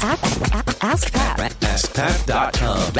Ask Pat. AskPat.com.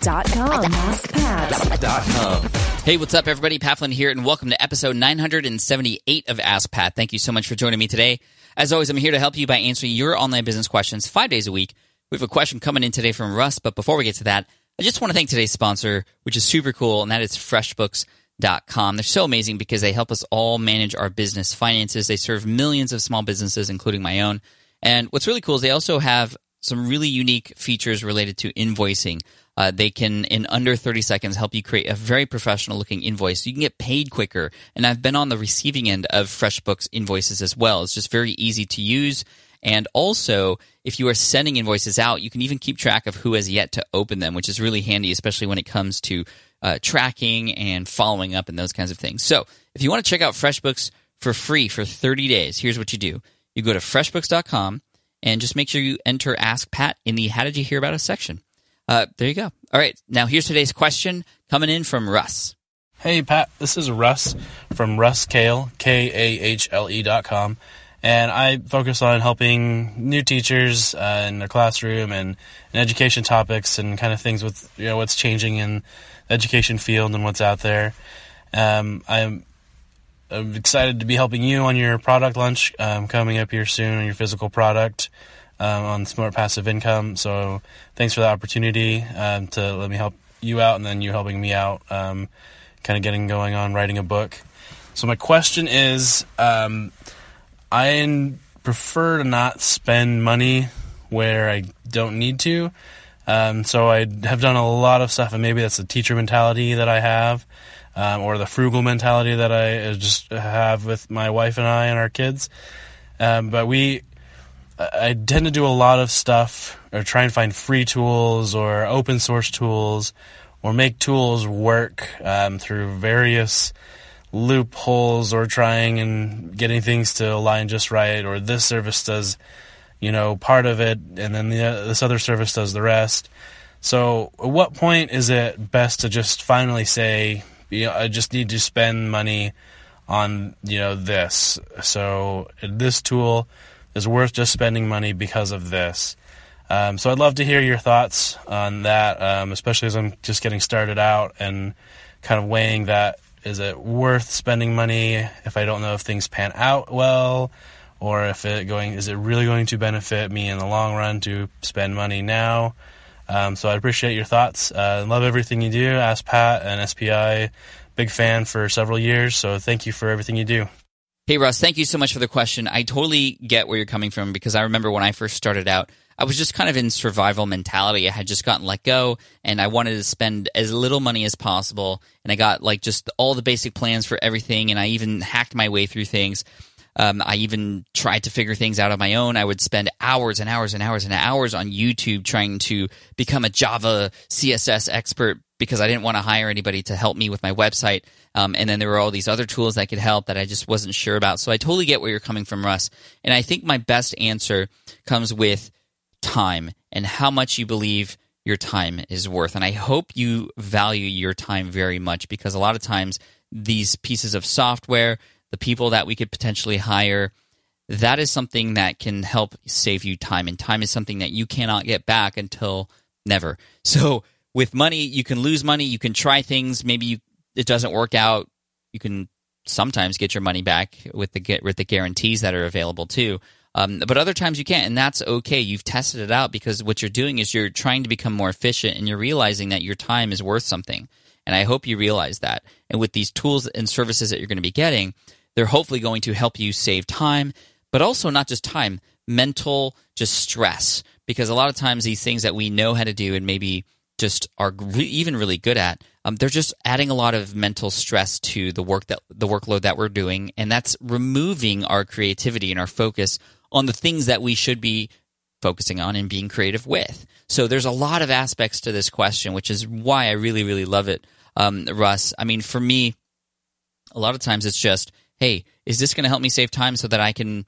Dot com. AskPat. Hey, what's up, everybody? Pat Flynn here, and welcome to episode 978 of Ask Pat. Thank you so much for joining me today. As always, I'm here to help you by answering your online business questions five days a week. We have a question coming in today from Russ, but before we get to that, I just want to thank today's sponsor, which is super cool, and that is FreshBooks.com. They're so amazing because they help us all manage our business finances. They serve millions of small businesses, including my own. And what's really cool is they also have some really unique features related to invoicing. Uh, they can, in under 30 seconds, help you create a very professional looking invoice. You can get paid quicker. And I've been on the receiving end of FreshBooks invoices as well. It's just very easy to use. And also, if you are sending invoices out, you can even keep track of who has yet to open them, which is really handy, especially when it comes to uh, tracking and following up and those kinds of things. So, if you want to check out FreshBooks for free for 30 days, here's what you do you go to freshbooks.com and just make sure you enter Ask Pat in the How Did You Hear About Us section. Uh, there you go. All right, now here's today's question coming in from Russ. Hey, Pat, this is Russ from Russ Kahle, K A H L E dot com. And I focus on helping new teachers uh, in their classroom and, and education topics and kind of things with you know what's changing in the education field and what's out there. Um, I'm, I'm excited to be helping you on your product launch um, coming up here soon on your physical product um, on Smart Passive Income. So thanks for the opportunity um, to let me help you out and then you helping me out, um, kind of getting going on writing a book. So my question is, um, I prefer to not spend money where I don't need to. Um, so I have done a lot of stuff, and maybe that's the teacher mentality that I have, um, or the frugal mentality that I just have with my wife and I and our kids. Um, but we, I tend to do a lot of stuff, or try and find free tools or open source tools, or make tools work um, through various loopholes or trying and getting things to align just right or this service does you know part of it and then the, uh, this other service does the rest so at what point is it best to just finally say you know i just need to spend money on you know this. So this tool is worth just spending money because of this. Um, so i'd love to hear your thoughts on that um, especially as i'm just getting started out and kind of weighing that is it worth spending money if I don't know if things pan out well, or if it going is it really going to benefit me in the long run to spend money now? Um, so I appreciate your thoughts. Uh, love everything you do. Ask Pat and SPI, big fan for several years. So thank you for everything you do. Hey, Russ, thank you so much for the question. I totally get where you're coming from because I remember when I first started out, I was just kind of in survival mentality. I had just gotten let go and I wanted to spend as little money as possible. And I got like just all the basic plans for everything. And I even hacked my way through things. Um, I even tried to figure things out on my own. I would spend hours and hours and hours and hours on YouTube trying to become a Java CSS expert because I didn't want to hire anybody to help me with my website. Um, and then there were all these other tools that could help that I just wasn't sure about. So I totally get where you're coming from, Russ. And I think my best answer comes with time and how much you believe your time is worth. And I hope you value your time very much because a lot of times these pieces of software, the people that we could potentially hire, that is something that can help save you time. And time is something that you cannot get back until never. So with money, you can lose money, you can try things, maybe you, it doesn't work out. You can sometimes get your money back with the with the guarantees that are available too. Um, but other times you can't, and that's okay. You've tested it out because what you're doing is you're trying to become more efficient and you're realizing that your time is worth something. And I hope you realize that. And with these tools and services that you're going to be getting, they're hopefully going to help you save time, but also not just time, mental just stress. Because a lot of times these things that we know how to do and maybe just are re- even really good at, um, they're just adding a lot of mental stress to the work that the workload that we're doing, and that's removing our creativity and our focus on the things that we should be focusing on and being creative with. So there's a lot of aspects to this question, which is why I really, really love it, um, Russ. I mean, for me, a lot of times it's just, hey, is this going to help me save time so that I can,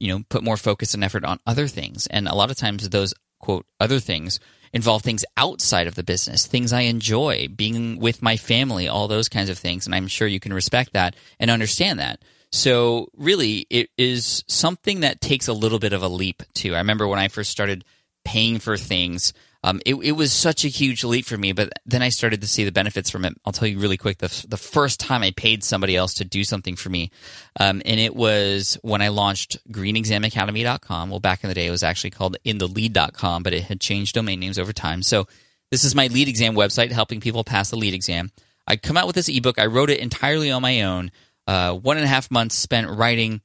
you know, put more focus and effort on other things? And a lot of times those quote other things involve things outside of the business, things I enjoy, being with my family, all those kinds of things. And I'm sure you can respect that and understand that. So really, it is something that takes a little bit of a leap too. I remember when I first started paying for things. Um, it, it, was such a huge leap for me, but then I started to see the benefits from it. I'll tell you really quick. The, the first time I paid somebody else to do something for me, um, and it was when I launched greenexamacademy.com. Well, back in the day, it was actually called intheleed.com, but it had changed domain names over time. So this is my LEED exam website, helping people pass the LEED exam. I come out with this ebook. I wrote it entirely on my own. Uh, one and a half months spent writing,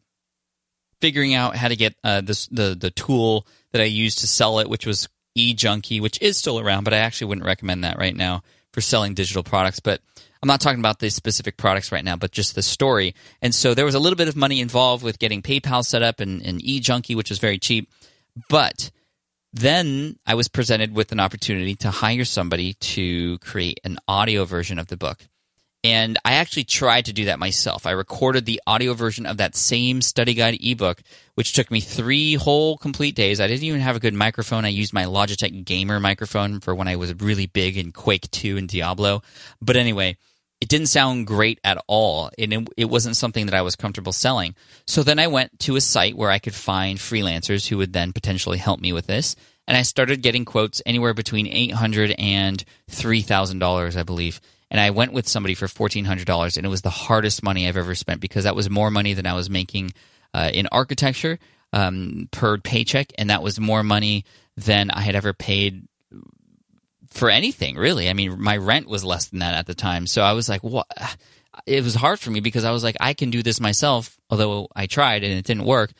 figuring out how to get uh, this, the the tool that I used to sell it, which was eJunkie, which is still around, but I actually wouldn't recommend that right now for selling digital products. But I'm not talking about the specific products right now, but just the story. And so there was a little bit of money involved with getting PayPal set up and, and eJunkie, which was very cheap. But then I was presented with an opportunity to hire somebody to create an audio version of the book. And I actually tried to do that myself. I recorded the audio version of that same study guide ebook, which took me three whole complete days. I didn't even have a good microphone. I used my Logitech gamer microphone for when I was really big in Quake 2 and Diablo. But anyway, it didn't sound great at all. And it, it wasn't something that I was comfortable selling. So then I went to a site where I could find freelancers who would then potentially help me with this. And I started getting quotes anywhere between $800 and $3,000, I believe and I went with somebody for fourteen hundred dollars, and it was the hardest money I've ever spent because that was more money than I was making uh, in architecture um, per paycheck, and that was more money than I had ever paid for anything really. I mean, my rent was less than that at the time, so I was like, what? It was hard for me because I was like, I can do this myself, although I tried and it didn't work,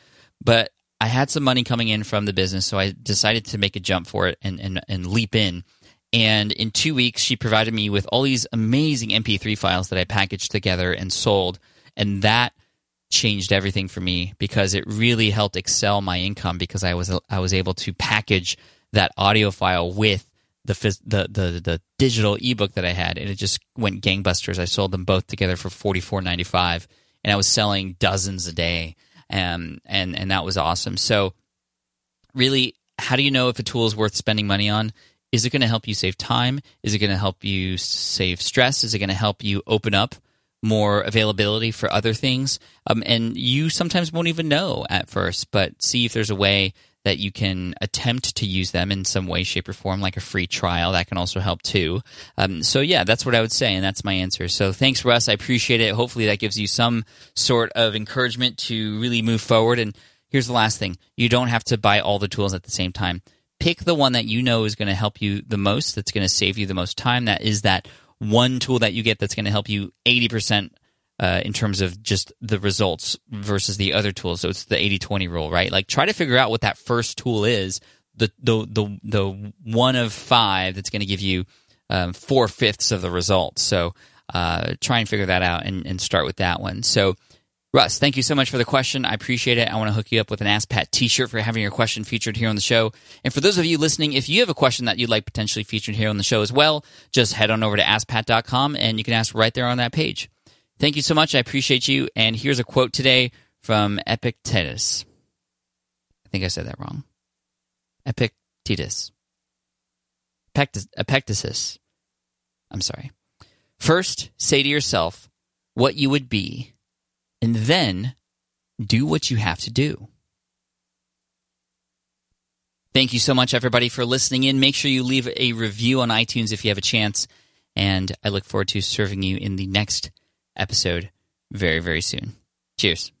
but. I had some money coming in from the business, so I decided to make a jump for it and, and, and leap in and in two weeks, she provided me with all these amazing MP3 files that I packaged together and sold. And that changed everything for me because it really helped excel my income because I was I was able to package that audio file with the the the, the digital ebook that I had, and it just went gangbusters. I sold them both together for forty four ninety five, and I was selling dozens a day, um, and and that was awesome. So, really, how do you know if a tool is worth spending money on? Is it going to help you save time? Is it going to help you save stress? Is it going to help you open up more availability for other things? Um, and you sometimes won't even know at first, but see if there's a way that you can attempt to use them in some way, shape, or form, like a free trial. That can also help too. Um, so, yeah, that's what I would say, and that's my answer. So, thanks, Russ. I appreciate it. Hopefully, that gives you some sort of encouragement to really move forward. And here's the last thing you don't have to buy all the tools at the same time pick the one that you know is going to help you the most, that's going to save you the most time. That is that one tool that you get that's going to help you 80% uh, in terms of just the results versus the other tools. So it's the 80 20 rule, right? Like try to figure out what that first tool is, the, the, the, the one of five that's going to give you um, four fifths of the results. So uh, try and figure that out and, and start with that one. So, Russ, thank you so much for the question. I appreciate it. I want to hook you up with an Ask Pat t-shirt for having your question featured here on the show. And for those of you listening, if you have a question that you'd like potentially featured here on the show as well, just head on over to askpat.com and you can ask right there on that page. Thank you so much. I appreciate you. And here's a quote today from Epictetus. I think I said that wrong. Epictetus. Epictetus. I'm sorry. First, say to yourself what you would be and then do what you have to do. Thank you so much, everybody, for listening in. Make sure you leave a review on iTunes if you have a chance. And I look forward to serving you in the next episode very, very soon. Cheers.